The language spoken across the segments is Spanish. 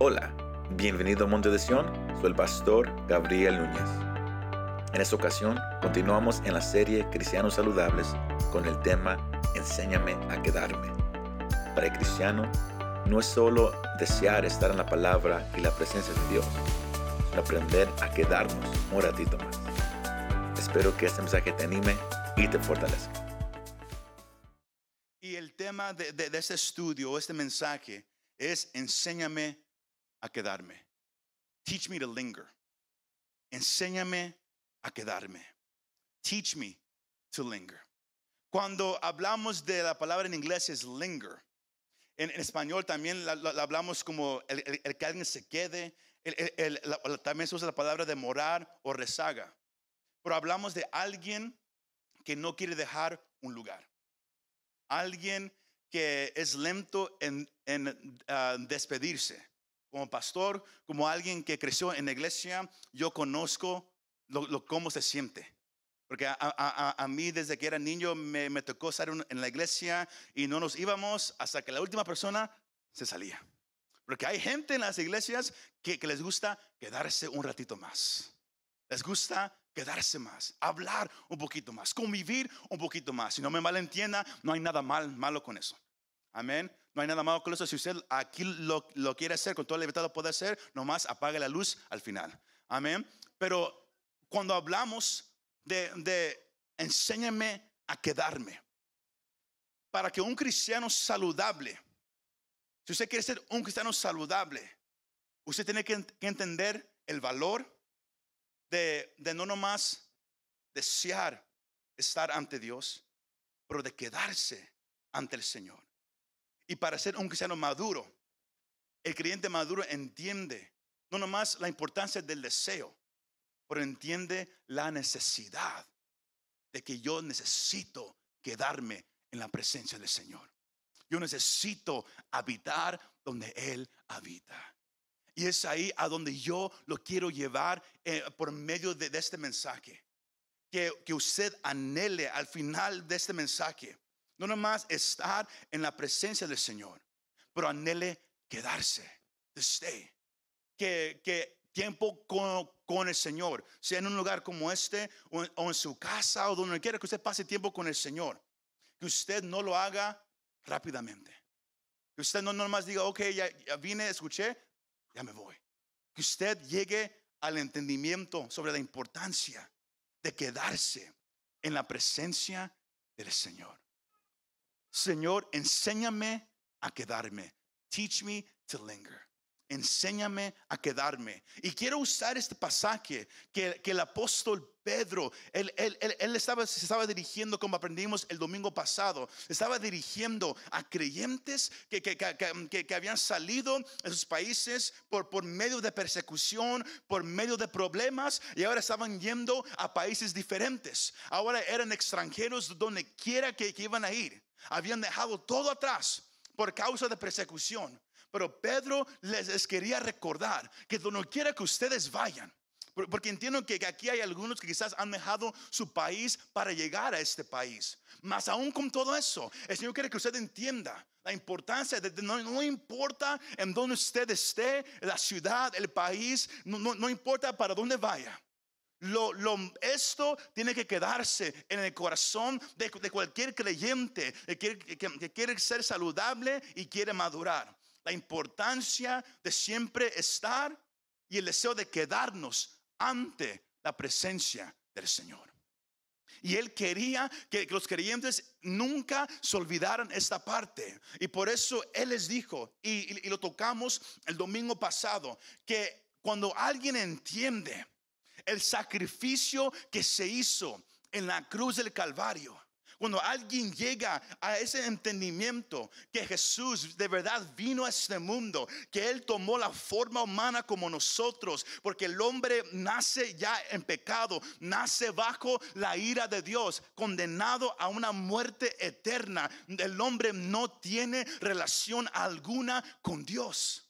Hola, bienvenido a Monte de Sion, soy el pastor Gabriel Núñez. En esta ocasión continuamos en la serie Cristianos Saludables con el tema Enséñame a quedarme. Para el cristiano no es solo desear estar en la palabra y la presencia de Dios, sino aprender a quedarnos un ratito más. Espero que este mensaje te anime y te fortalezca. Y el tema de, este estudio, este mensaje, es enséñame a quedarme. Teach me to linger. Enséñame a quedarme. Teach me to linger. Cuando hablamos de la palabra en inglés es linger. En, en español también la, la- la hablamos como el, que alguien se quede. También se usa la palabra de morar o rezaga. Pero hablamos de alguien que no quiere dejar un lugar. Alguien que es lento en, en, ah, despedirse. Como pastor, como alguien que creció en la iglesia, yo conozco lo, lo- cómo se siente. Porque a, mí desde que era niño me, tocó estar en la iglesia y no nos íbamos hasta que la última persona se salía. Porque hay gente en las iglesias que, les gusta quedarse un ratito más. Les gusta quedarse más, hablar un poquito más, convivir un poquito más. Si no me malentienda, no hay nada mal, malo con eso. Amén. No hay nada malo con. Si usted aquí lo, quiere hacer, con toda la libertad lo puede hacer, nomás apague la luz al final. Amén. Pero cuando hablamos de, de enséñame a quedarme, para que un cristiano saludable, si usted quiere ser un cristiano saludable, usted tiene que, entender el valor de no nomás desear estar ante Dios, pero de quedarse ante el Señor. Y para ser un cristiano maduro, el creyente maduro entiende no nomás la importancia del deseo, pero entiende la necesidad de que yo necesito quedarme en la presencia del Señor. Yo necesito habitar donde Él habita. Y es ahí a donde yo lo quiero llevar eh, por medio de, este mensaje. Que, que usted anhele al final de este mensaje. No nomás estar en la presencia del Señor, pero anhele quedarse, to stay. Que, que tiempo con, con el Señor, sea en un lugar como este, o en, su casa, o donde quiera que usted pase tiempo con el Señor, que usted no lo haga rápidamente. Que usted no nomás diga, ok, ya, ya vine, escuché, ya me voy. Que usted llegue al entendimiento sobre la importancia de quedarse en la presencia del Señor. Señor, enséñame a quedarme. Teach me to linger. Enséñame a quedarme. Y quiero usar este pasaje que, que el apóstol Pedro, él, él- él- él estaba, se estaba dirigiendo, como aprendimos el domingo pasado, estaba dirigiendo a creyentes que, que- que- que- habían salido de sus países por, por medio de persecución, por medio de problemas, y ahora estaban yendo a países diferentes. Ahora eran extranjeros donde quiera que iban a ir. Habían dejado todo atrás por causa de persecución. Pero Pedro les, quería recordar que donde quiera que ustedes vayan, por- porque entiendo que aquí hay algunos que quizás han dejado su país para llegar a este país. Mas aún con todo eso, el Señor quiere que usted entienda la importancia de, de- no, no importa en donde usted esté, la ciudad, el país, no, no- no importa para dónde vaya. Lo, lo- esto tiene que quedarse en el corazón de, de cualquier creyente que quiere, que- que quiere ser saludable y quiere madurar. La importancia de siempre estar y el deseo de quedarnos ante la presencia del Señor. Y él quería que, los creyentes nunca se olvidaran esta parte. Y por eso él les dijo, y- y lo tocamos el domingo pasado, que cuando alguien entiende el sacrificio que se hizo en la cruz del Calvario. Cuando alguien llega a ese entendimiento que Jesús de verdad vino a este mundo, que Él tomó la forma humana como nosotros, porque el hombre nace ya en pecado, nace bajo la ira de Dios, condenado a una muerte eterna. El hombre no tiene relación alguna con Dios.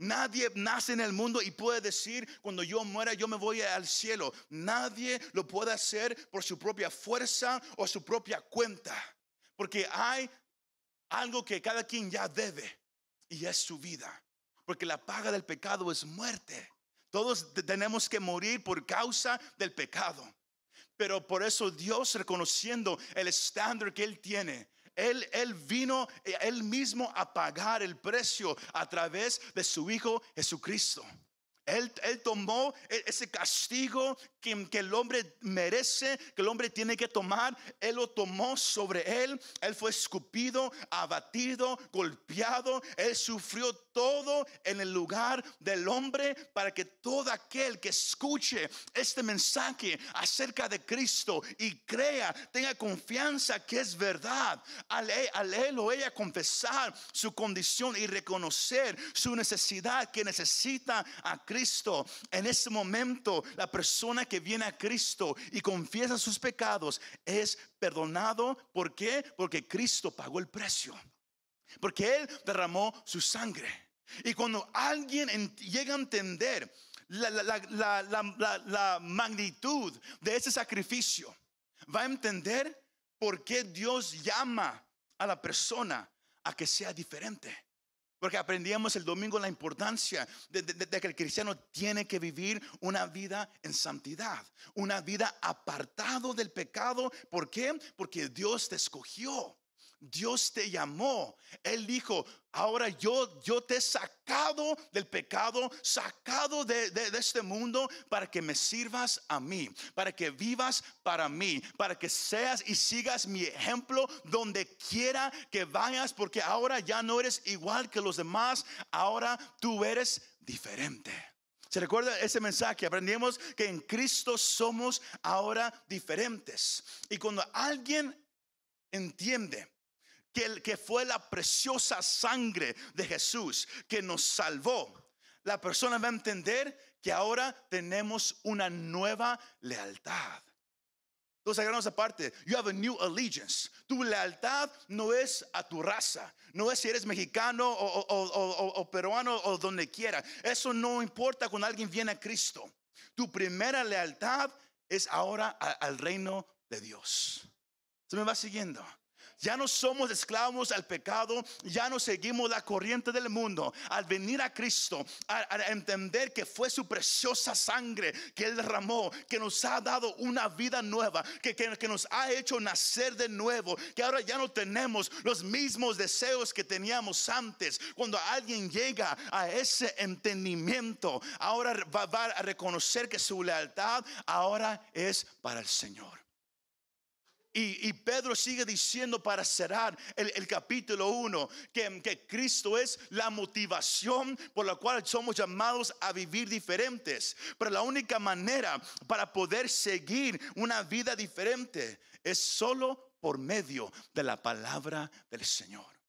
Nadie nace en el mundo y puede decir, cuando yo muera, yo me voy al cielo. Nadie lo puede hacer por su propia fuerza o su propia cuenta. Porque hay algo que cada quien ya debe y es su vida. porque la paga del pecado es muerte. Todos tenemos que morir por causa del pecado. Pero por eso Dios reconociendo el estándar que Él tiene, él, él, vino eh, él mismo a pagar el precio a través de su Hijo Jesucristo. Él, él, tomó e, ese castigo que, el hombre merece, que el hombre tiene que tomar. Él lo tomó sobre él. Él fue escupido, abatido, golpeado. Él sufrió todo en el lugar del hombre para que todo aquel que escuche este mensaje acerca de Cristo y crea, tenga confianza que es verdad. Al, al él o ella confesar su condición y reconocer su necesidad que necesita a Cristo. En ese momento, la persona que viene a Cristo y confiesa sus pecados es perdonado. ¿Por qué? Porque Cristo pagó el precio. Porque Él derramó su sangre. Y cuando alguien llega a entender la, magnitud de ese sacrificio, va a entender por qué Dios llama a la persona a que sea diferente. Porque aprendíamos el domingo la importancia de, que el cristiano tiene que vivir una vida en santidad, una vida apartado del pecado. ¿Por qué? Porque Dios te escogió. Dios te llamó. Él dijo, ahora yo, yo te he sacado del pecado, sacado de, de, este mundo para que me sirvas a mí, para que vivas para mí, para que seas y sigas mi ejemplo donde quiera que vayas, porque ahora ya no eres igual que los demás, ahora tú eres diferente. ¿Se recuerda ese mensaje? Aprendimos que en Cristo somos ahora diferentes. Y cuando alguien entiende que, fue la preciosa sangre de Jesús que nos salvó, la persona va a entender que ahora tenemos una nueva lealtad. Entonces, hagamos aparte, you have a new allegiance. Tu lealtad no es a tu raza, no es si eres mexicano o, o peruano o donde quiera. Eso no importa cuando alguien viene a Cristo. Tu primera lealtad es ahora al reino de Dios. ¿Se me va siguiendo? Ya no somos esclavos al pecado, ya no seguimos la corriente del mundo. Al venir a Cristo, a, entender que fue su preciosa sangre que Él derramó, que nos ha dado una vida nueva, que, que, nos ha hecho nacer de nuevo, que ahora ya no tenemos los mismos deseos que teníamos antes. Cuando alguien llega a ese entendimiento, ahora va a reconocer que su lealtad ahora es para el Señor. Y, Pedro sigue diciendo para cerrar el, capítulo 1 que, que, Cristo es la motivación por la cual somos llamados a vivir diferentes. Pero la única manera para poder seguir una vida diferente es solo por medio de la palabra del Señor.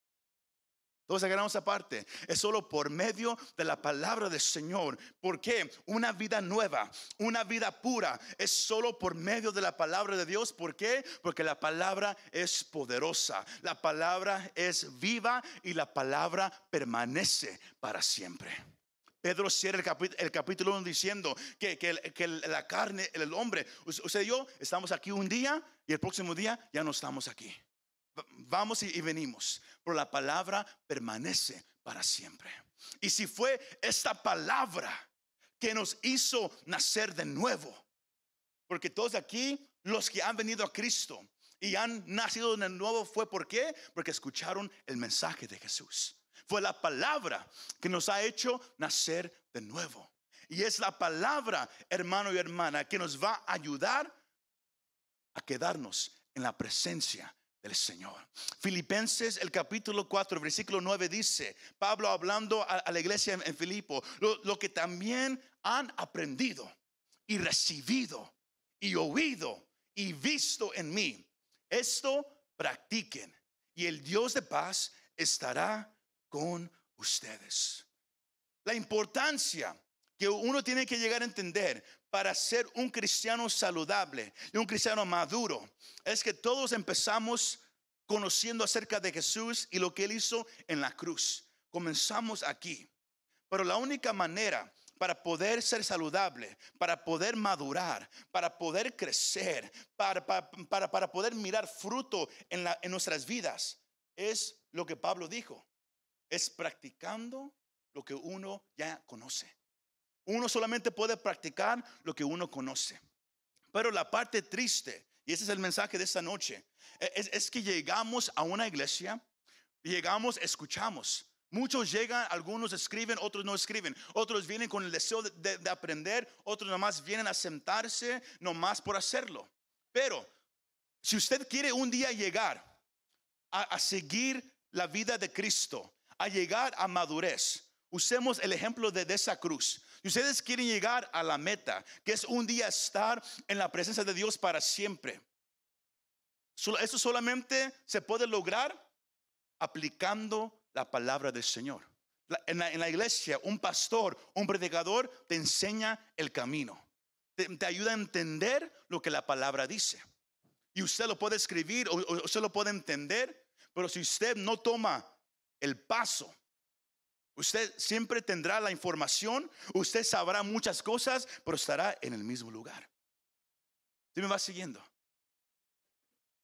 Todos agarramos aparte. Es solo por medio de la palabra del Señor. Porque una vida nueva, una vida pura, es solo por medio de la palabra de Dios. ¿Por qué? Porque la palabra es poderosa. La palabra es viva y la palabra permanece para siempre. Pedro cierra el, capítulo, 1 diciendo que, la carne, el hombre, usted y yo estamos aquí un día y el próximo día ya no estamos aquí. Vamos y, venimos, pero la palabra permanece para siempre. Y si fue esta palabra que nos hizo nacer de nuevo, porque todos aquí, los que han venido a Cristo y han nacido de nuevo, fue por qué? Porque escucharon el mensaje de Jesús. Fue la palabra que nos ha hecho nacer de nuevo. Y es la palabra, hermano y hermana, que nos va a ayudar a quedarnos en la presencia del Señor. Filipenses el capítulo 4, versículo 9 dice, Pablo hablando a, la iglesia en, Filipo, lo, que también han aprendido y recibido y oído y visto en mí, esto practiquen y el Dios de paz estará con ustedes. La importancia que uno tiene que llegar a entender para ser un cristiano saludable y un cristiano maduro es que todos empezamos conociendo acerca de Jesús y lo que Él hizo en la cruz. Comenzamos aquí. Pero la única manera para poder ser saludable, para poder madurar, para poder crecer, para, para, para, poder mirar fruto en, la, en nuestras vidas, es lo que Pablo dijo. Es practicando lo que uno ya conoce. Uno solamente puede practicar lo que uno conoce. Pero la parte triste, y ese es el mensaje de esta noche, e, es, que llegamos a una iglesia, llegamos, escuchamos. Muchos llegan, algunos escriben, otros no escriben. Otros vienen con el deseo de, aprender, otros nomás vienen a sentarse, nomás por hacerlo. Pero si usted quiere un día llegar a seguir la vida de Cristo, a llegar a madurez, usemos el ejemplo de, esa cruz. Si ustedes quieren llegar a la meta, que es un día estar en la presencia de Dios para siempre, eso solamente se puede lograr aplicando la palabra del Señor. En la, iglesia, un pastor, un predicador te enseña el camino. Te, ayuda a entender lo que la palabra dice. Y usted lo puede escribir o usted lo puede entender, pero si usted no toma el paso Usted siempre tendrá la información, usted sabrá muchas cosas, pero estará en el mismo lugar. ¿Sí me va siguiendo?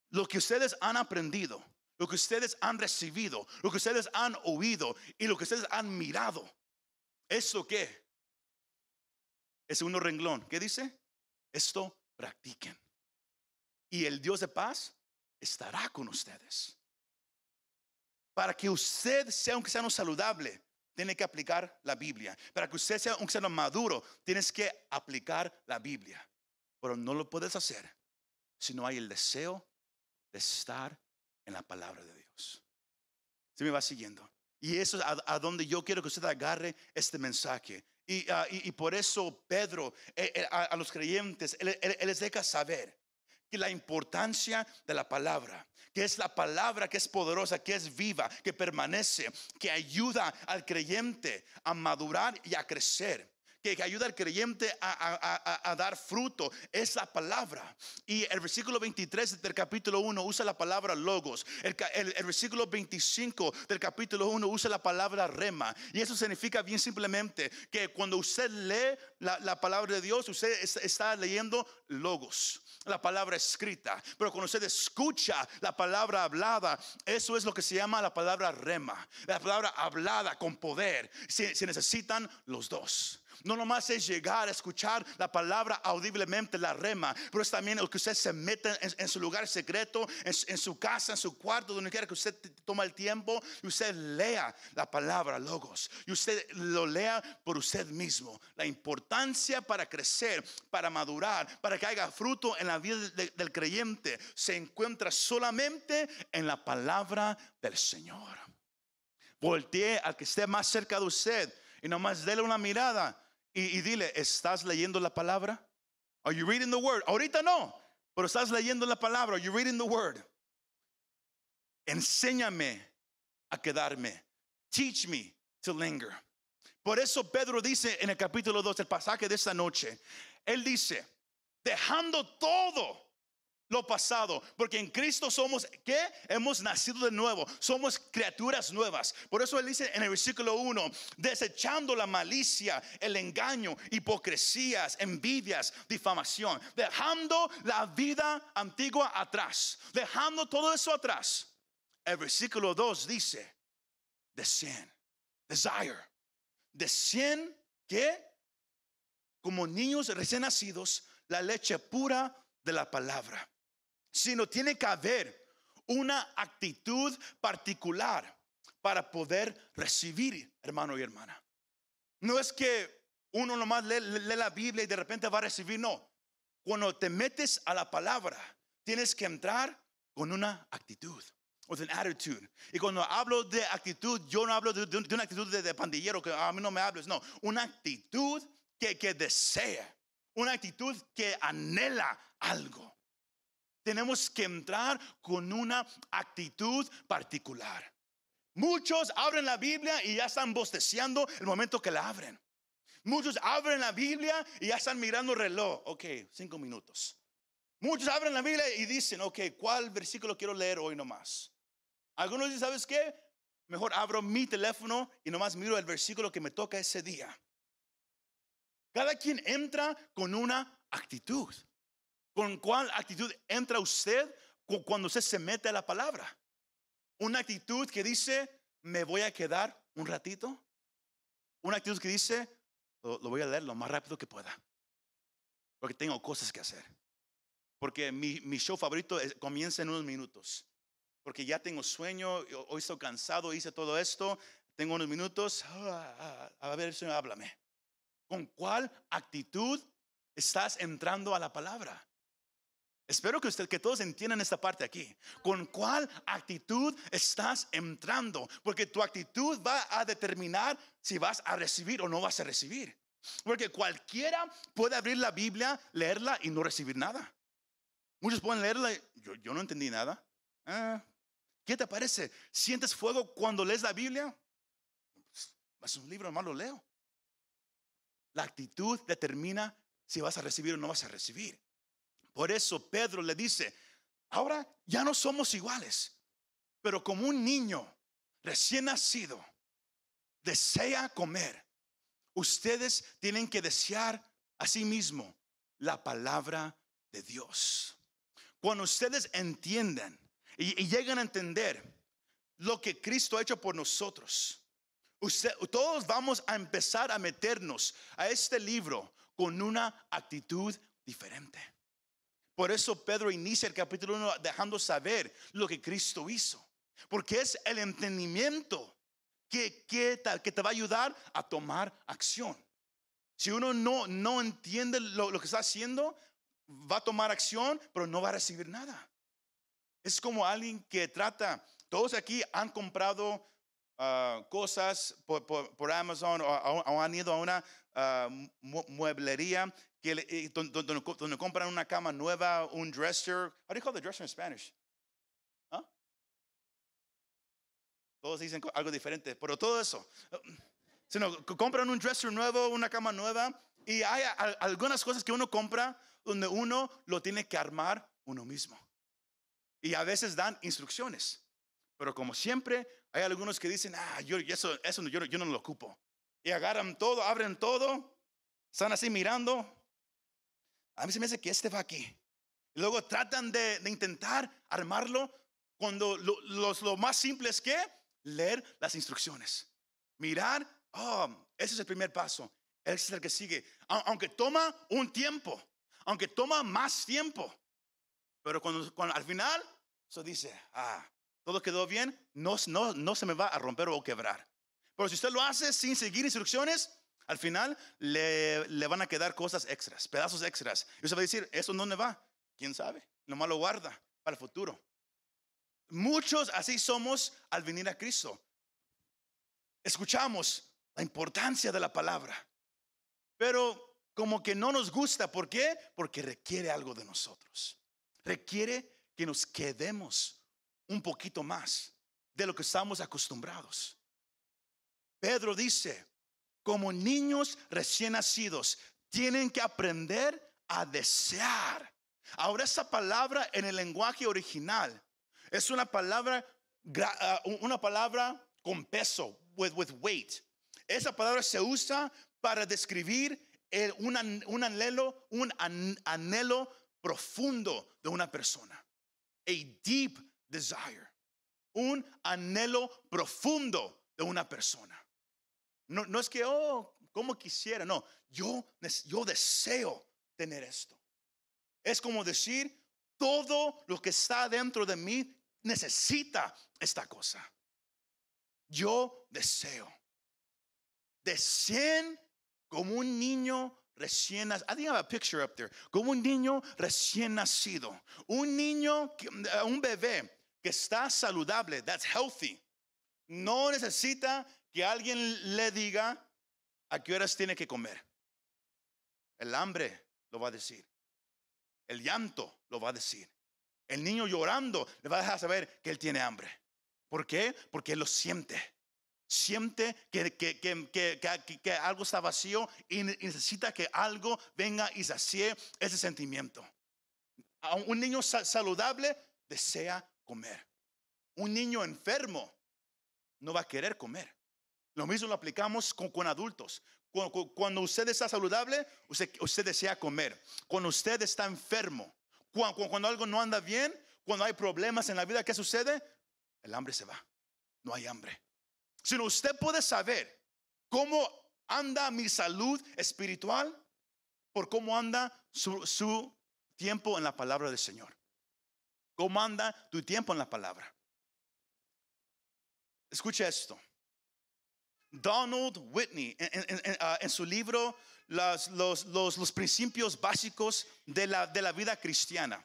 Lo que ustedes han aprendido, lo que ustedes han recibido, lo que ustedes han oído y lo que ustedes han mirado, ¿eso qué? Es uno renglón. ¿Qué dice? Esto practiquen. Y el Dios de paz estará con ustedes. Para que usted sea, aunque sea no saludable, tiene que aplicar la Biblia. Para que usted sea un cristiano maduro, tienes que aplicar la Biblia. Pero no lo puedes hacer si no hay el deseo de estar en la palabra de Dios. Se me va siguiendo. Y eso es a, donde yo quiero que usted agarre este mensaje. Y, ah, por eso Pedro eh, eh, a, los creyentes, les deja saber que la importancia de la palabra, que es la palabra que es poderosa, que es viva, que permanece, que ayuda al creyente a madurar y a crecer que, ayuda al creyente a, dar fruto es la palabra. Y el versículo 23 del capítulo 1 usa la palabra logos. El, versículo 25 del capítulo 1 usa la palabra rema. Y eso significa bien simplemente que cuando usted lee la, palabra de Dios, usted está leyendo logos la palabra escrita, pero cuando usted escucha la palabra hablada, eso es lo que se llama la palabra rema, la palabra hablada con poder. Se, se necesitan los dos. No nomás es llegar a escuchar la palabra audiblemente, la rema, pero es también el que usted se mete en, su lugar secreto, en, su casa, en su cuarto, donde quiera que usted toma el tiempo y usted lea la palabra logos y usted lo lea por usted mismo. La importancia para crecer, para madurar, para que haya fruto en la vida del creyente se encuentra solamente en la palabra del Señor. Voltee al que esté más cerca de usted y nomás dele una mirada y, dile, ¿estás leyendo la palabra? Are you reading the word? Ahorita no, pero estás leyendo la palabra. Are you reading the word? Enséñame a quedarme. Teach me to linger. Por eso Pedro dice en el capítulo 2, el pasaje de esta noche, él dice, dejando todo lo pasado, porque en Cristo somos, ¿qué? Hemos nacido de nuevo, somos criaturas nuevas. Por eso él dice en el versículo 1, desechando la malicia, el engaño, hipocresías, envidias, difamación, dejando la vida antigua atrás, dejando todo eso atrás. El versículo 2 dice, deseen, desire, deseen que como niños recién nacidos, la leche pura de la palabra sino tiene que haber una actitud particular para poder recibir, hermano y hermana. No es que uno nomás lee, la Biblia y de repente va a recibir, no. Cuando te metes a la palabra, tienes que entrar con una actitud. With an attitude. Y cuando hablo de actitud, yo no hablo de, una actitud de, pandillero que a mí no me hables, no. Una actitud que, que desea, una actitud que anhela algo tenemos que entrar con una actitud particular. Muchos abren la Biblia y ya están bosteciando el momento que la abren. Muchos abren la Biblia y ya están mirando el reloj. Ok, cinco minutos. Muchos abren la Biblia y dicen, ok, ¿cuál versículo quiero leer hoy nomás? Algunos dicen, ¿sabes qué? Mejor abro mi teléfono y nomás miro el versículo que me toca ese día. Cada quien entra con una actitud. ¿Con cuál actitud entra usted cuando usted se mete a la palabra? Una actitud que dice, me voy a quedar un ratito. una actitud que dice, lo, voy a leer lo más rápido que pueda. Porque tengo cosas que hacer. Porque mi, mi show favorito comienza en unos minutos. Porque ya tengo sueño, hoy estoy cansado, hice todo esto, tengo unos minutos. ah, ah, a ver, Señor, háblame. ¿Con cuál actitud estás entrando a la palabra? Espero que, usted, que todos entiendan esta parte aquí. ¿Con cuál actitud estás entrando? Porque tu actitud va a determinar si vas a recibir o no vas a recibir. Porque cualquiera puede abrir la Biblia, leerla y no recibir nada. Muchos pueden leerla yo, yo no entendí nada. Ah, ¿Qué te parece? ¿Sientes fuego cuando lees la Biblia? Es un libro, nomás lo leo. La actitud determina si vas a recibir o no vas a recibir. Por eso Pedro le dice, ahora ya no somos iguales, pero como un niño recién nacido desea comer, ustedes tienen que desear a sí mismo la palabra de Dios. Cuando ustedes entienden y, y llegan a entender lo que Cristo ha hecho por nosotros, usted- todos vamos a empezar a meternos a este libro con una actitud diferente. Por eso Pedro inicia el capítulo 1 dejando saber lo que Cristo hizo. Porque es el entendimiento que, que, te, va a ayudar a tomar acción. Si uno no, no entiende lo, lo que está haciendo, va a tomar acción, pero no va a recibir nada. Es como alguien que trata, todos aquí han comprado ah, cosas por, Amazon o, han ido a una ah, mu- mueblería que le- eh, don- don- donde, donde compran una cama nueva, un dresser. How do you call the dresser in Spanish? ¿Ah? Todos dicen algo diferente, pero todo eso. Sino, que compran un dresser nuevo, una cama nueva, y hay algunas cosas que uno compra donde uno lo tiene que armar uno mismo. Y a veces dan instrucciones. Pero como siempre, hay algunos que dicen, ah, yo, eso, eso yo, yo no lo ocupo. Y agarran todo, abren todo, están así mirando. A mí se me hace que este va aquí. Luego tratan de, de intentar armarlo cuando lo, los- lo más simple es que leer las instrucciones. Mirar, oh, ese es el primer paso. Ese es el que sigue. Au- Aunque toma un tiempo, aunque toma más tiempo. Pero cuando, cuando al final, eso dice, ah, todo quedó bien, no, no, no se me va a romper o quebrar. Pero si usted lo hace sin seguir instrucciones, al final le, le van a quedar cosas extras, pedazos extras. Y usted va a decir, ¿eso dónde va? ¿Quién sabe? Nomás lo guarda para el futuro. Muchos así somos al venir a Cristo. Escuchamos la importancia de la palabra, pero como que no nos gusta. ¿Por qué? Porque requiere algo de nosotros. Requiere que nos quedemos un poquito más de lo que estamos acostumbrados. Pedro dice, como niños recién nacidos, tienen que aprender a desear. Ahora esa palabra en el lenguaje original es una palabra, ah, una palabra con peso, with, with weight. Esa palabra se usa para describir un, an- un anhelo, un an- anhelo profundo de una persona. A deep desire. Un anhelo profundo de una persona. No, no es que, oh, como quisiera, no. Yo, yo deseo tener esto. Es como decir, todo lo que está dentro de mí necesita esta cosa. Yo deseo. Deseen como un niño recién nacido. I think I have a picture up there. Como un niño recién nacido. Un niño, uh, un bebé que está saludable, that's healthy. No necesita que alguien le diga a qué horas tiene que comer. El hambre lo va a decir. El llanto lo va a decir. El niño llorando le va a dejar saber que él tiene hambre. ¿Por qué? Porque lo siente. Siente que, que- que- que- algo está vacío y ne- necesita que algo venga y sacie ese sentimiento. Un niño sa- saludable desea comer. Un niño enfermo no va a querer comer. Lo mismo lo aplicamos con, adultos. Cu- cu- Cuando, usted está saludable, usted, desea comer. Cuando usted está enfermo, cu- cu- cuando, algo no anda bien, cuando hay problemas en la vida, ¿qué sucede? El hambre se va. No hay hambre. Sino usted puede saber cómo anda mi salud espiritual? Por cómo anda su, su tiempo en la palabra del Señor. ¿Cómo anda tu tiempo en la palabra? Escucha esto. Donald Whitney, en, ah, su libro los, los, los, principios básicos de la, de la vida cristiana,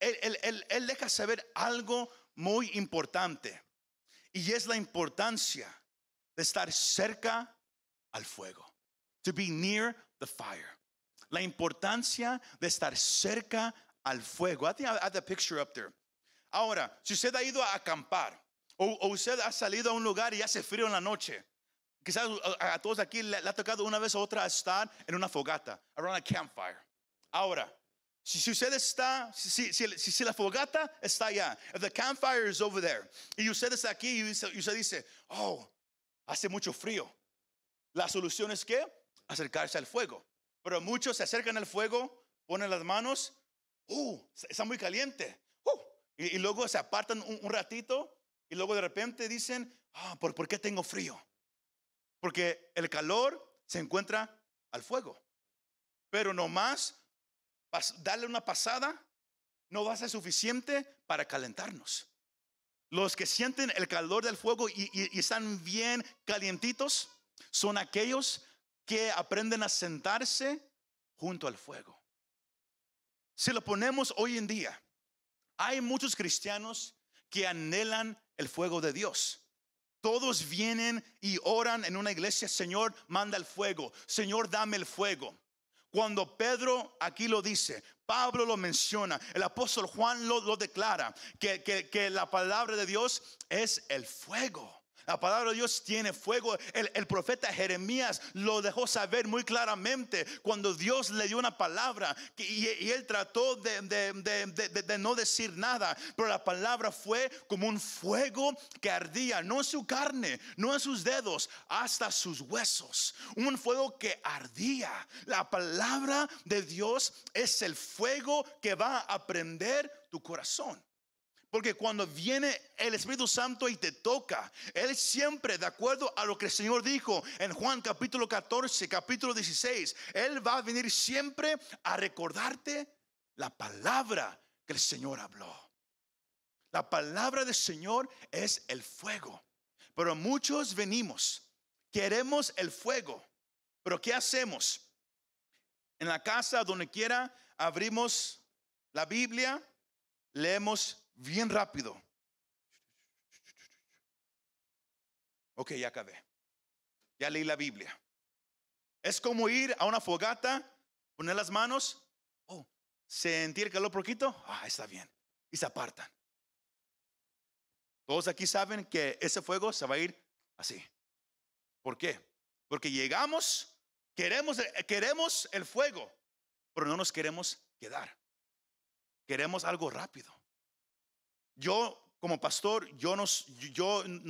él, él, él deja saber algo muy importante y es la importancia de estar cerca al fuego. To be near the fire. La importancia de estar cerca al fuego. I think I have the picture up there. Ahora, si usted ha ido a acampar o, usted ha salido a un lugar y hace frío en la noche, quizás a, todos aquí le, ha tocado una vez u otra estar en una fogata, around a campfire. Ahora, si, usted está, si, si, la fogata está allá, if the campfire is over there, y usted está aquí y usted dice, oh, hace mucho frío. La solución es que acercarse al fuego. Pero muchos se acercan al fuego, ponen las manos, uh, está muy caliente. Uh, y, luego se apartan un, ratito y luego de repente dicen, ah, ¿por, ¿por qué tengo frío? Porque el calor se encuentra al fuego. Pero nomás darle una pasada no va a ser suficiente para calentarnos. Los que sienten el calor del fuego y, y, están bien calientitos son aquellos que aprenden a sentarse junto al fuego. Si lo ponemos hoy en día, hay muchos cristianos que anhelan el fuego de Dios. Todos vienen y oran en una iglesia, Señor, manda el fuego, Señor, dame el fuego. Cuando Pedro aquí lo dice, Pablo lo menciona, el apóstol Juan lo, declara, que, que la palabra de Dios es el fuego. La palabra de Dios tiene fuego. El, profeta Jeremías lo dejó saber muy claramente cuando Dios le dio una palabra y, él trató de, de, no decir nada. Pero la palabra fue como un fuego que ardía, no en su carne, no en sus dedos, hasta sus huesos. Un fuego que ardía. La palabra de Dios es el fuego que va a prender tu corazón. Porque cuando viene el Espíritu Santo y te toca, Él siempre, de acuerdo a lo que el Señor dijo en Juan capítulo 14, capítulo 16, Él va a venir siempre a recordarte la palabra que el Señor habló. La palabra del Señor es el fuego. Pero muchos venimos, queremos el fuego. Pero ¿qué hacemos? En la casa, donde quiera, abrimos la Biblia, leemos bien rápido. Ok, ya acabé. Ya leí la Biblia. Es como ir a una fogata, poner las manos, oh, sentir calor poquito, ah, está bien. Y se apartan. Todos aquí saben que ese fuego se va a ir así. ¿Por qué? Porque llegamos, queremos, queremos el fuego, pero no nos queremos quedar. Queremos algo rápido. Yo como pastor, yo no,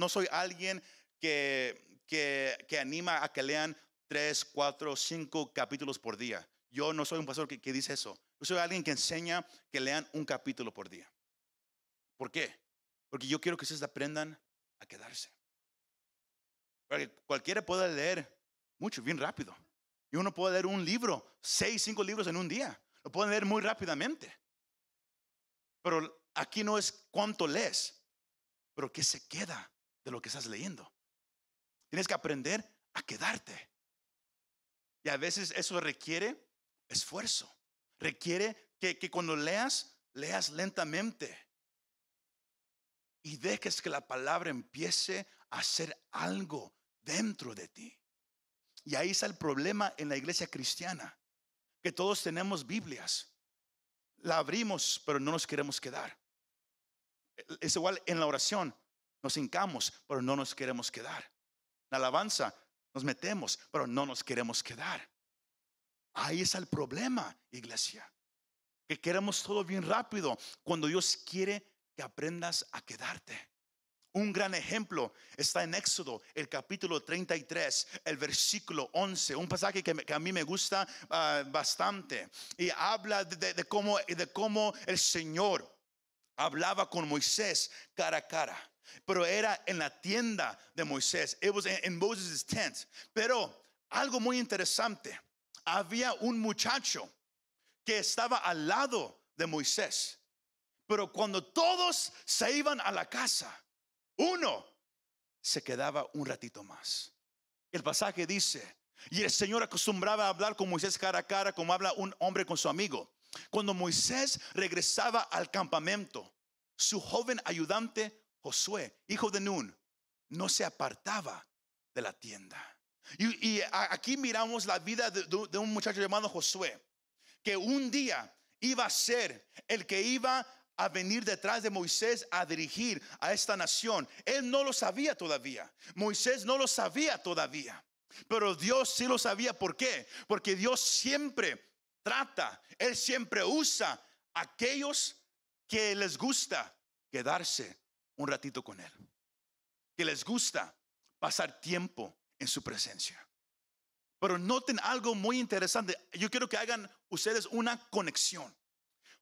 soy alguien que, que, anima a que lean tres, cuatro, cinco capítulos por día. Yo no soy un pastor que, que, dice eso. Yo soy alguien que enseña que lean un capítulo por día. ¿Por qué? Porque yo quiero que ustedes aprendan a quedarse. Porque cualquiera puede leer mucho, bien rápido. Y uno puede leer un libro, seis, cinco libros en un día. Lo pueden leer muy rápidamente. Pero aquí no es cuánto lees, pero qué se queda de lo que estás leyendo. Tienes que aprender a quedarte. Y a veces eso requiere esfuerzo. Requiere que, que cuando leas, leas lentamente. Y dejes que la palabra empiece a hacer algo dentro de ti. Y ahí está el problema en la iglesia cristiana, que todos tenemos Biblias. La abrimos, pero no nos queremos quedar. Es igual en la oración. Nos hincamos, pero no nos queremos quedar. La alabanza, nos metemos, pero no nos queremos quedar. Ahí está el problema, iglesia. Que queremos todo bien rápido cuando Dios quiere que aprendas a quedarte. Un gran ejemplo está en Éxodo, el capítulo 33, el versículo 11, un pasaje que, a mí me gusta ah, bastante y habla de, de cómo el Señor hablaba con Moisés cara a cara. Pero era en la tienda de Moisés. It was in Moses' tent. Pero algo muy interesante. Había un muchacho que estaba al lado de Moisés. Pero cuando todos se iban a la casa, uno se quedaba un ratito más. El pasaje dice, y el Señor acostumbraba a hablar con Moisés cara a cara como habla un hombre con su amigo. Cuando Moisés regresaba al campamento, su joven ayudante Josué, hijo de Nun, no se apartaba de la tienda. Y, aquí miramos la vida de, un muchacho llamado Josué, que un día iba a ser el que iba a venir detrás de Moisés a dirigir a esta nación. Él no lo sabía todavía. Moisés no lo sabía todavía. Pero Dios sí lo sabía. ¿Por qué? Porque Dios siempre trata, Él siempre usa a aquellos que les gusta quedarse un ratito con Él. Que les gusta pasar tiempo en su presencia. Pero noten algo muy interesante. Yo quiero que hagan ustedes una conexión.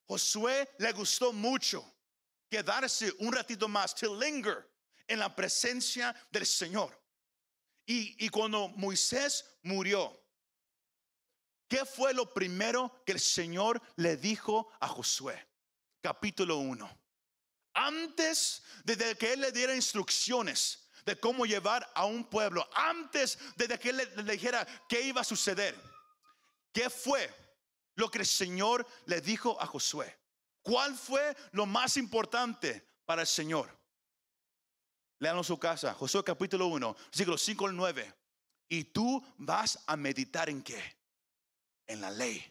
Josué le gustó mucho quedarse un ratito más, to linger en la presencia del Señor. Y, y cuando Moisés murió, ¿qué fue lo primero que el Señor le dijo a Josué? Capítulo 1. Antes de que Él le diera instrucciones de cómo llevar a un pueblo, antes de que Él le dijera qué iba a suceder, ¿qué fue lo que el Señor le dijo a Josué? ¿Cuál fue lo más importante para el Señor? Lean su casa, Josué capítulo 1, versículo 5 al 9. Y tú vas a meditar en qué? En la ley,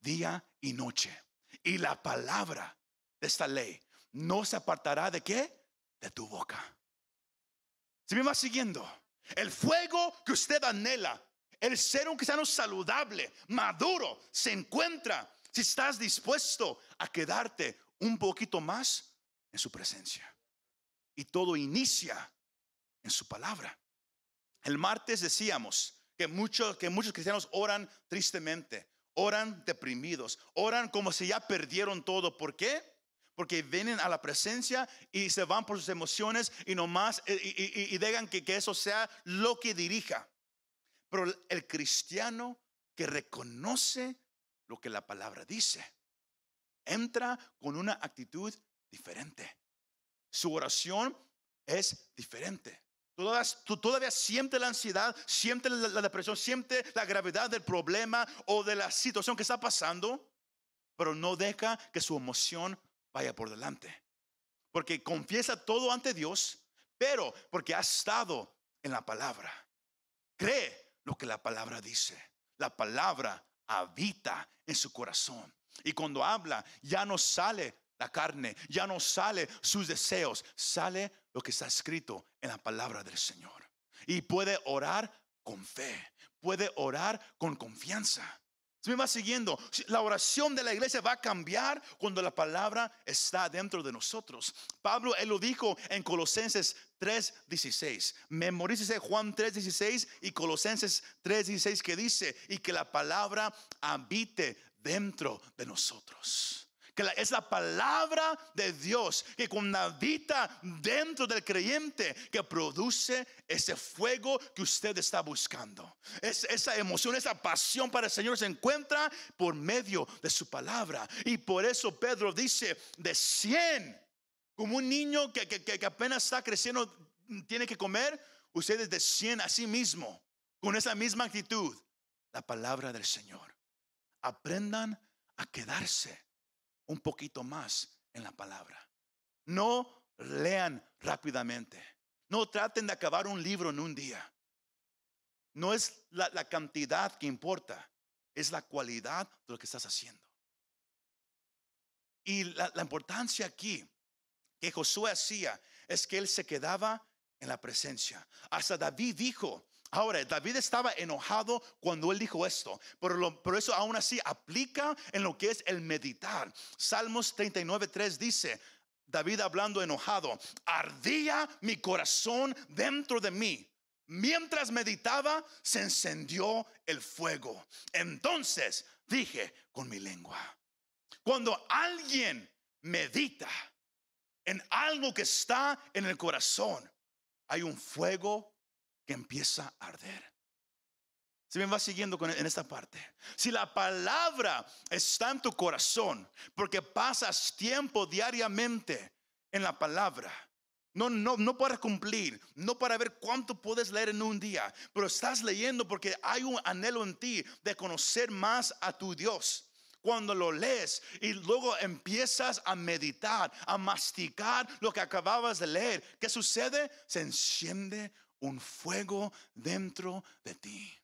día y noche. Y la palabra de esta ley no se apartará de qué? De tu boca. ¿Se me va siguiendo? El fuego que usted anhela, el ser un cristiano saludable, maduro, se encuentra si estás dispuesto a quedarte un poquito más en su presencia. Y todo inicia en su palabra. El martes decíamos que muchos, que muchos cristianos oran tristemente, oran deprimidos, oran como si ya perdieron todo. ¿Por qué? porque vienen a la presencia y se van por sus emociones y nomás eh, y, y, dejan que, que eso sea lo que dirija. Pero el cristiano que reconoce lo que la palabra dice, entra con una actitud diferente. Su oración es diferente. Todavía, todavía siente la ansiedad, siente la depresión, siente la gravedad del problema o de la situación que está pasando, pero no deja que su emoción vaya por delante. Porque confiesa todo ante Dios, pero porque ha estado en la palabra. Cree lo que la palabra dice. La palabra habita en su corazón. Y cuando habla, ya no sale la carne, ya no sale sus deseos, sale lo que está escrito en la palabra del Señor. Y puede orar con fe, puede orar con confianza me va siguiendo. La oración de la iglesia va a cambiar cuando la palabra está dentro de nosotros. Pablo, él lo dijo en Colosenses 3:16. Memorícese Juan 3:16 y Colosenses 3:16 que dice, y que la palabra habite dentro de nosotros que es la palabra de Dios que habita dentro del creyente que produce ese fuego que usted está buscando. Es, esa emoción, esa pasión para el Señor se encuentra por medio de su palabra. Y por eso Pedro dice, de 100, como un niño que, que, apenas está creciendo, tiene que comer, ustedes de 100 a sí mismo, con esa misma actitud, la palabra del Señor. Aprendan a quedarse un poquito más en la palabra. No lean rápidamente. No traten de acabar un libro en un día. No es la, cantidad que importa, es la cualidad de lo que estás haciendo. Y la, importancia aquí que Josué hacía es que él se quedaba en la presencia. Hasta David dijo, Ahora, David estaba enojado cuando él dijo esto, pero, eso aún así aplica en lo que es el meditar. Salmos 39.3 dice, David hablando enojado, ardía mi corazón dentro de mí. Mientras meditaba, se encendió el fuego. Entonces dije con mi lengua, cuando alguien medita en algo que está en el corazón, hay un fuego que empieza a arder. Si me va siguiendo con, en esta parte. Si la palabra está en tu corazón, porque pasas tiempo diariamente en la palabra. No, no, no para cumplir, no para ver cuánto puedes leer en un día, pero estás leyendo porque hay un anhelo en ti de conocer más a tu Dios cuando lo lees y luego empiezas a meditar, a masticar lo que acababas de leer, ¿qué sucede? Se enciende un fuego dentro de ti.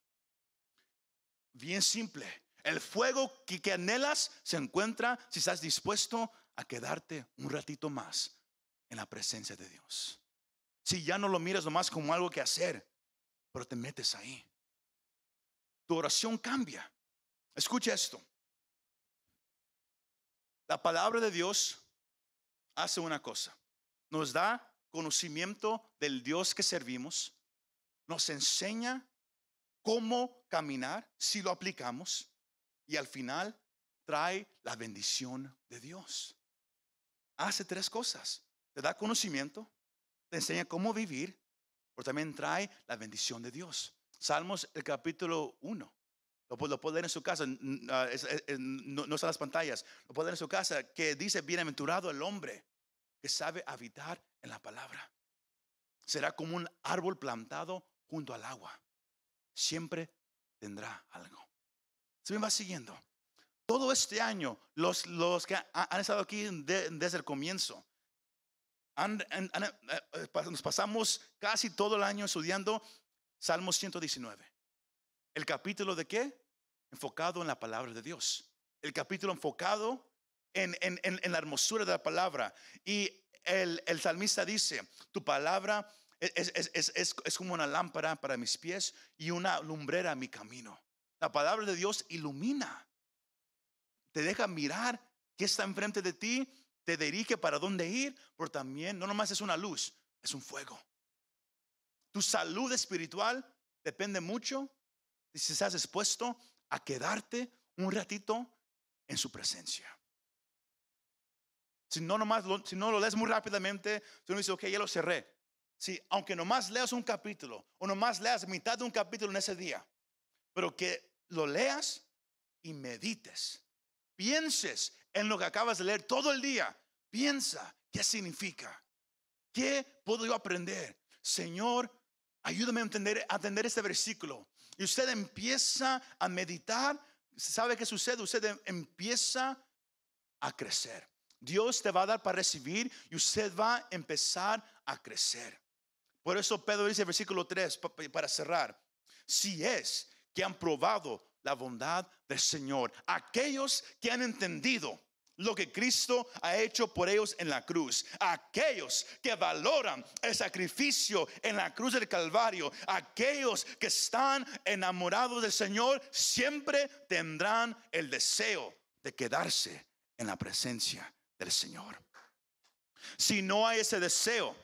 Bien simple. El fuego que, anhelas se encuentra si estás dispuesto a quedarte un ratito más en la presencia de Dios. Si ya no lo miras nomás como algo que hacer, pero te metes ahí. Tu oración cambia. Escucha esto. La palabra de Dios hace una cosa. Nos da conocimiento del Dios que servimos. Nos enseña cómo caminar si lo aplicamos. Y al final trae la bendición de Dios. Hace tres cosas. Te da conocimiento, te enseña cómo vivir, pero también trae la bendición de Dios. Salmos el capítulo 1. Lo, puede leer en su casa, ah, no, no están las pantallas. Lo puede leer en su casa que dice, bienaventurado el hombre que sabe habitar en la palabra. Será como un árbol plantado junto al agua. Siempre tendrá algo. Se me va siguiendo. Todo este año, los, los que han estado aquí desde el comienzo, eh, eh, nos pasamos casi todo el año estudiando Salmo 119. ¿El capítulo de qué? enfocado en la palabra de Dios. El capítulo enfocado en, la hermosura de la palabra. Y el, salmista dice, tu palabra es, como una lámpara para mis pies y una lumbrera a mi camino. La palabra de Dios ilumina. Te deja mirar qué está enfrente de ti, te dirige para dónde ir, pero también no nomás es una luz, es un fuego. Tu salud espiritual depende mucho de si estás expuesto a quedarte un ratito en su presencia. Si no, nomás lo, si no lo lees muy rápidamente, tú no dices, ok, ya lo cerré. Si, aunque nomás leas un capítulo o nomás leas mitad de un capítulo en ese día, pero que lo leas y medites, pienses en lo que acabas de leer todo el día, piensa qué significa, qué puedo yo aprender. Señor, ayúdame a entender, a entender este versículo y usted empieza a meditar, ¿sabe qué sucede? Usted em, empieza a crecer. Dios te va a dar para recibir y usted va a empezar a crecer. Por eso Pedro dice, versículo 3, para cerrar, si es que han probado la bondad del Señor, aquellos que han entendido lo que Cristo ha hecho por ellos en la cruz. Aquellos que valoran el sacrificio en la cruz del Calvario, aquellos que están enamorados del Señor, siempre tendrán el deseo de quedarse en la presencia del Señor. Si no hay ese deseo,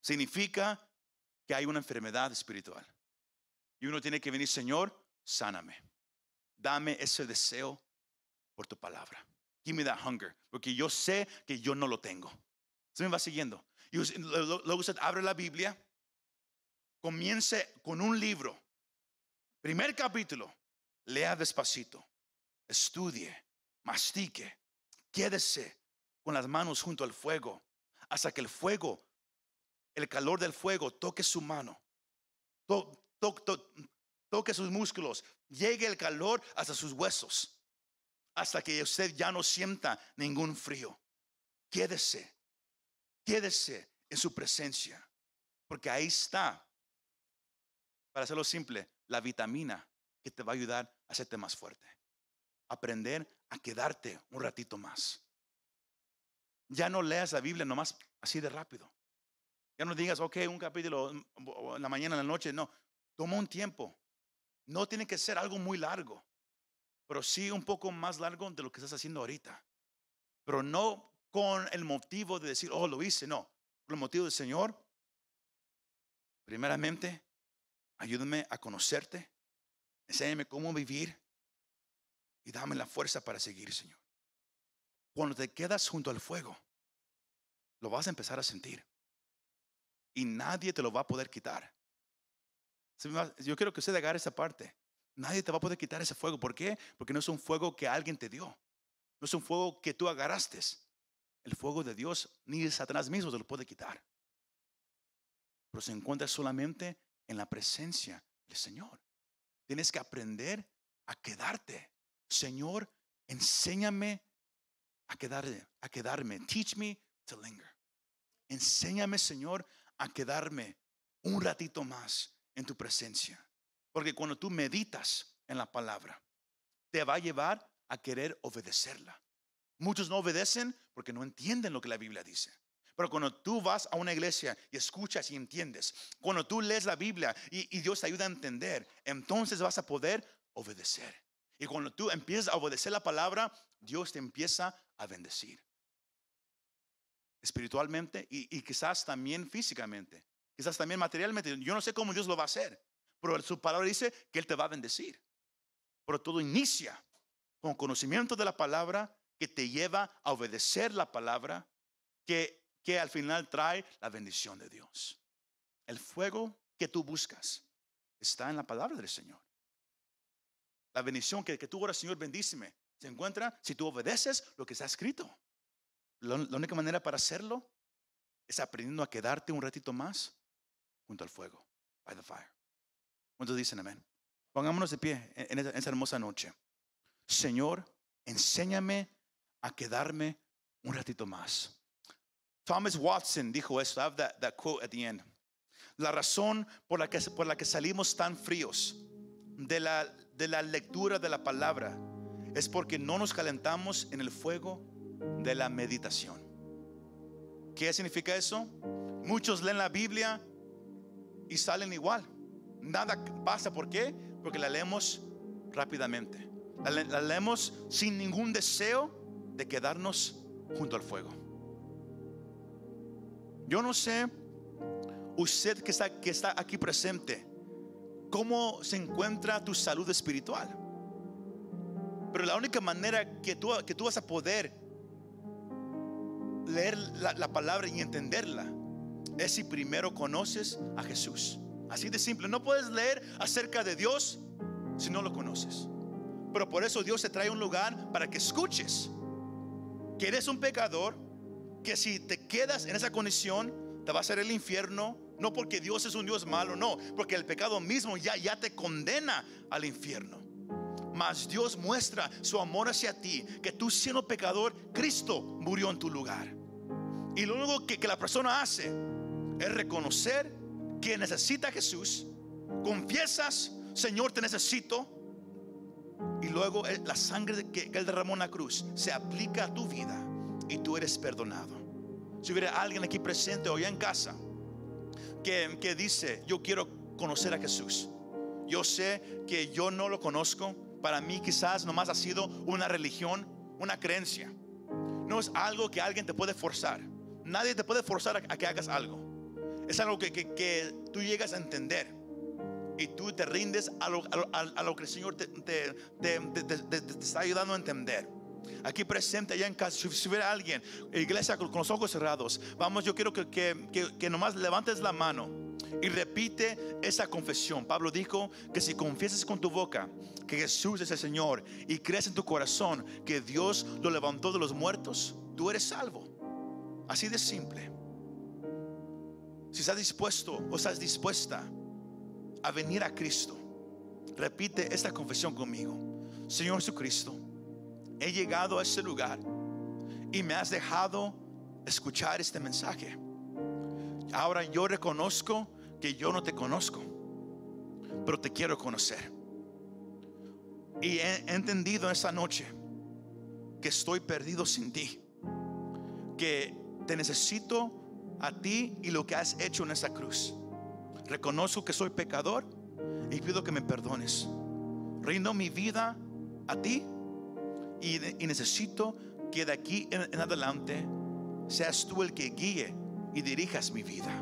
significa que hay una enfermedad espiritual. Y uno tiene que venir, Señor, sáname. Dame ese deseo por tu palabra. Give me that hunger. Porque yo sé que yo no lo tengo. Se me va siguiendo. Y luego usted abre la Biblia, comience con un libro. Primer capítulo, lea despacito, estudie, mastique, quédese con las manos junto al fuego hasta que el fuego, el calor del fuego toque su mano, toque sus músculos, llegue el calor hasta sus huesos hasta que usted ya no sienta ningún frío. Quédese, quédese en su presencia, porque ahí está, para hacerlo simple, la vitamina que te va a ayudar a hacerte más fuerte. Aprender a quedarte un ratito más. Ya no leas la Biblia nomás así de rápido. Ya no digas, ok, un capítulo en la mañana, en la noche. No, toma un tiempo. No tiene que ser algo muy largo pero sí un poco más largo de lo que estás haciendo ahorita. Pero no con el motivo de decir, oh, lo hice, no. Con el motivo del Señor, primeramente, ayúdame a conocerte, enséñame cómo vivir y dame la fuerza para seguir, Señor. Cuando te quedas junto al fuego, lo vas a empezar a sentir. Y nadie te lo va a poder quitar. Yo quiero que usted agarre esa parte. Nadie te va a poder quitar ese fuego. ¿Por qué? Porque no es un fuego que alguien te dio. No es un fuego que tú agarraste. El fuego de Dios ni Satanás mismo te lo puede quitar. Pero se encuentra solamente en la presencia del Señor. Tienes que aprender a quedarte. Señor, enséñame a quedarme, a quedarme. Teach me to linger. Enséñame, Señor, a quedarme un ratito más en tu presencia. Porque cuando tú meditas en la palabra, te va a llevar a querer obedecerla. Muchos no obedecen porque no entienden lo que la Biblia dice. Pero cuando tú vas a una iglesia y escuchas y entiendes, cuando tú lees la Biblia y, y Dios te ayuda a entender, entonces vas a poder obedecer. Y cuando tú empiezas a obedecer la palabra, Dios te empieza a bendecir. Espiritualmente y, quizás también físicamente, quizás también materialmente. Yo no sé cómo Dios lo va a hacer, pero su palabra dice que Él te va a bendecir. Pero todo inicia con conocimiento de la palabra que te lleva a obedecer la palabra que, que al final trae la bendición de Dios. El fuego que tú buscas está en la palabra del Señor. La bendición que, que tú oras, Señor, bendíceme, se encuentra si tú obedeces lo que está escrito. La, la única manera para hacerlo es aprendiendo a quedarte un ratito más junto al fuego, by the fire. ¿Cuántos dicen amén? Pongámonos de pie en, en hermosa noche. Señor, enséñame a quedarme un ratito más. Thomas Watson dijo esto. I have that, that quote at the end. La razón por la, que, por la que salimos tan fríos de la, de la lectura de la palabra es porque no nos calentamos en el fuego de la meditación. ¿Qué significa eso? Muchos leen la Biblia y salen igual. Nada pasa. ¿Por qué? Porque la leemos rápidamente. La, la leemos sin ningún deseo de quedarnos junto al fuego. Yo no sé, usted que está, que está aquí presente, cómo se encuentra tu salud espiritual. Pero la única manera que tú, que tú vas a poder leer la, la palabra y entenderla es si primero conoces a Jesús. Así de simple. No puedes leer acerca de Dios si no lo conoces. Pero por eso Dios te trae un lugar para que escuches que eres un pecador, que si te quedas en esa condición te va a hacer el infierno, no porque Dios es un Dios malo, no, porque el pecado mismo ya, ya te condena al infierno. Mas Dios muestra su amor hacia ti, que tú siendo pecador, Cristo murió en tu lugar. Y lo único que, que la persona hace es reconocer que necesita a Jesús, confiesas, Señor, te necesito, y luego la sangre que, que Él derramó en la cruz se aplica a tu vida y tú eres perdonado. Si hubiera alguien aquí presente o ya en casa que, dice, yo quiero conocer a Jesús. Yo sé que yo no lo conozco. Para mí quizás nomás ha sido una religión, una creencia. No es algo que alguien te puede forzar. Nadie te puede forzar a, que hagas algo. Es algo que, que- que tú llegas a entender. Y tú te rindes a lo, a lo- que el Señor te- te- te está ayudando a entender. Aquí presente, allá en casa, si, hubiera alguien, iglesia con, los ojos cerrados, vamos, yo quiero que, nomás levantes la mano y repite esa confesión. Pablo dijo que si confiesas con tu boca que Jesús es el Señor y crees en tu corazón que Dios lo levantó de los muertos, tú eres salvo. Así de simple. Si estás dispuesto o estás dispuesta a venir a Cristo, repite esta confesión conmigo. Señor Jesucristo, he llegado a este lugar y me has dejado escuchar este mensaje. Ahora yo reconozco que yo no te conozco, pero te quiero conocer. Y he entendido esta noche que estoy perdido sin ti, que te necesito a ti y lo que has hecho en esa cruz. Reconozco que soy pecador y pido que me perdones. Rindo mi vida a ti y, necesito que de aquí en, en adelante seas tú el que guíe y dirijas mi vida.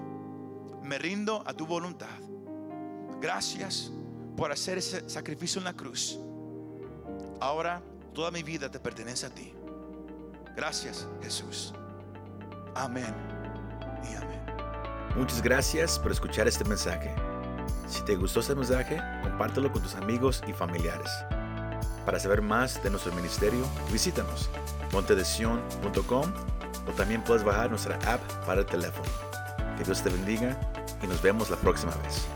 Me rindo a tu voluntad. Gracias por hacer ese sacrificio en la cruz. Ahora toda mi vida te pertenece a ti. Gracias, Jesús. Amén y amén. Muchas gracias por escuchar este mensaje. Si te gustó este mensaje, compártelo con tus amigos y familiares. Para saber más de nuestro ministerio, visítanos montedesion.com o también puedes bajar nuestra app para el teléfono. Que Dios te bendiga y nos vemos la próxima vez.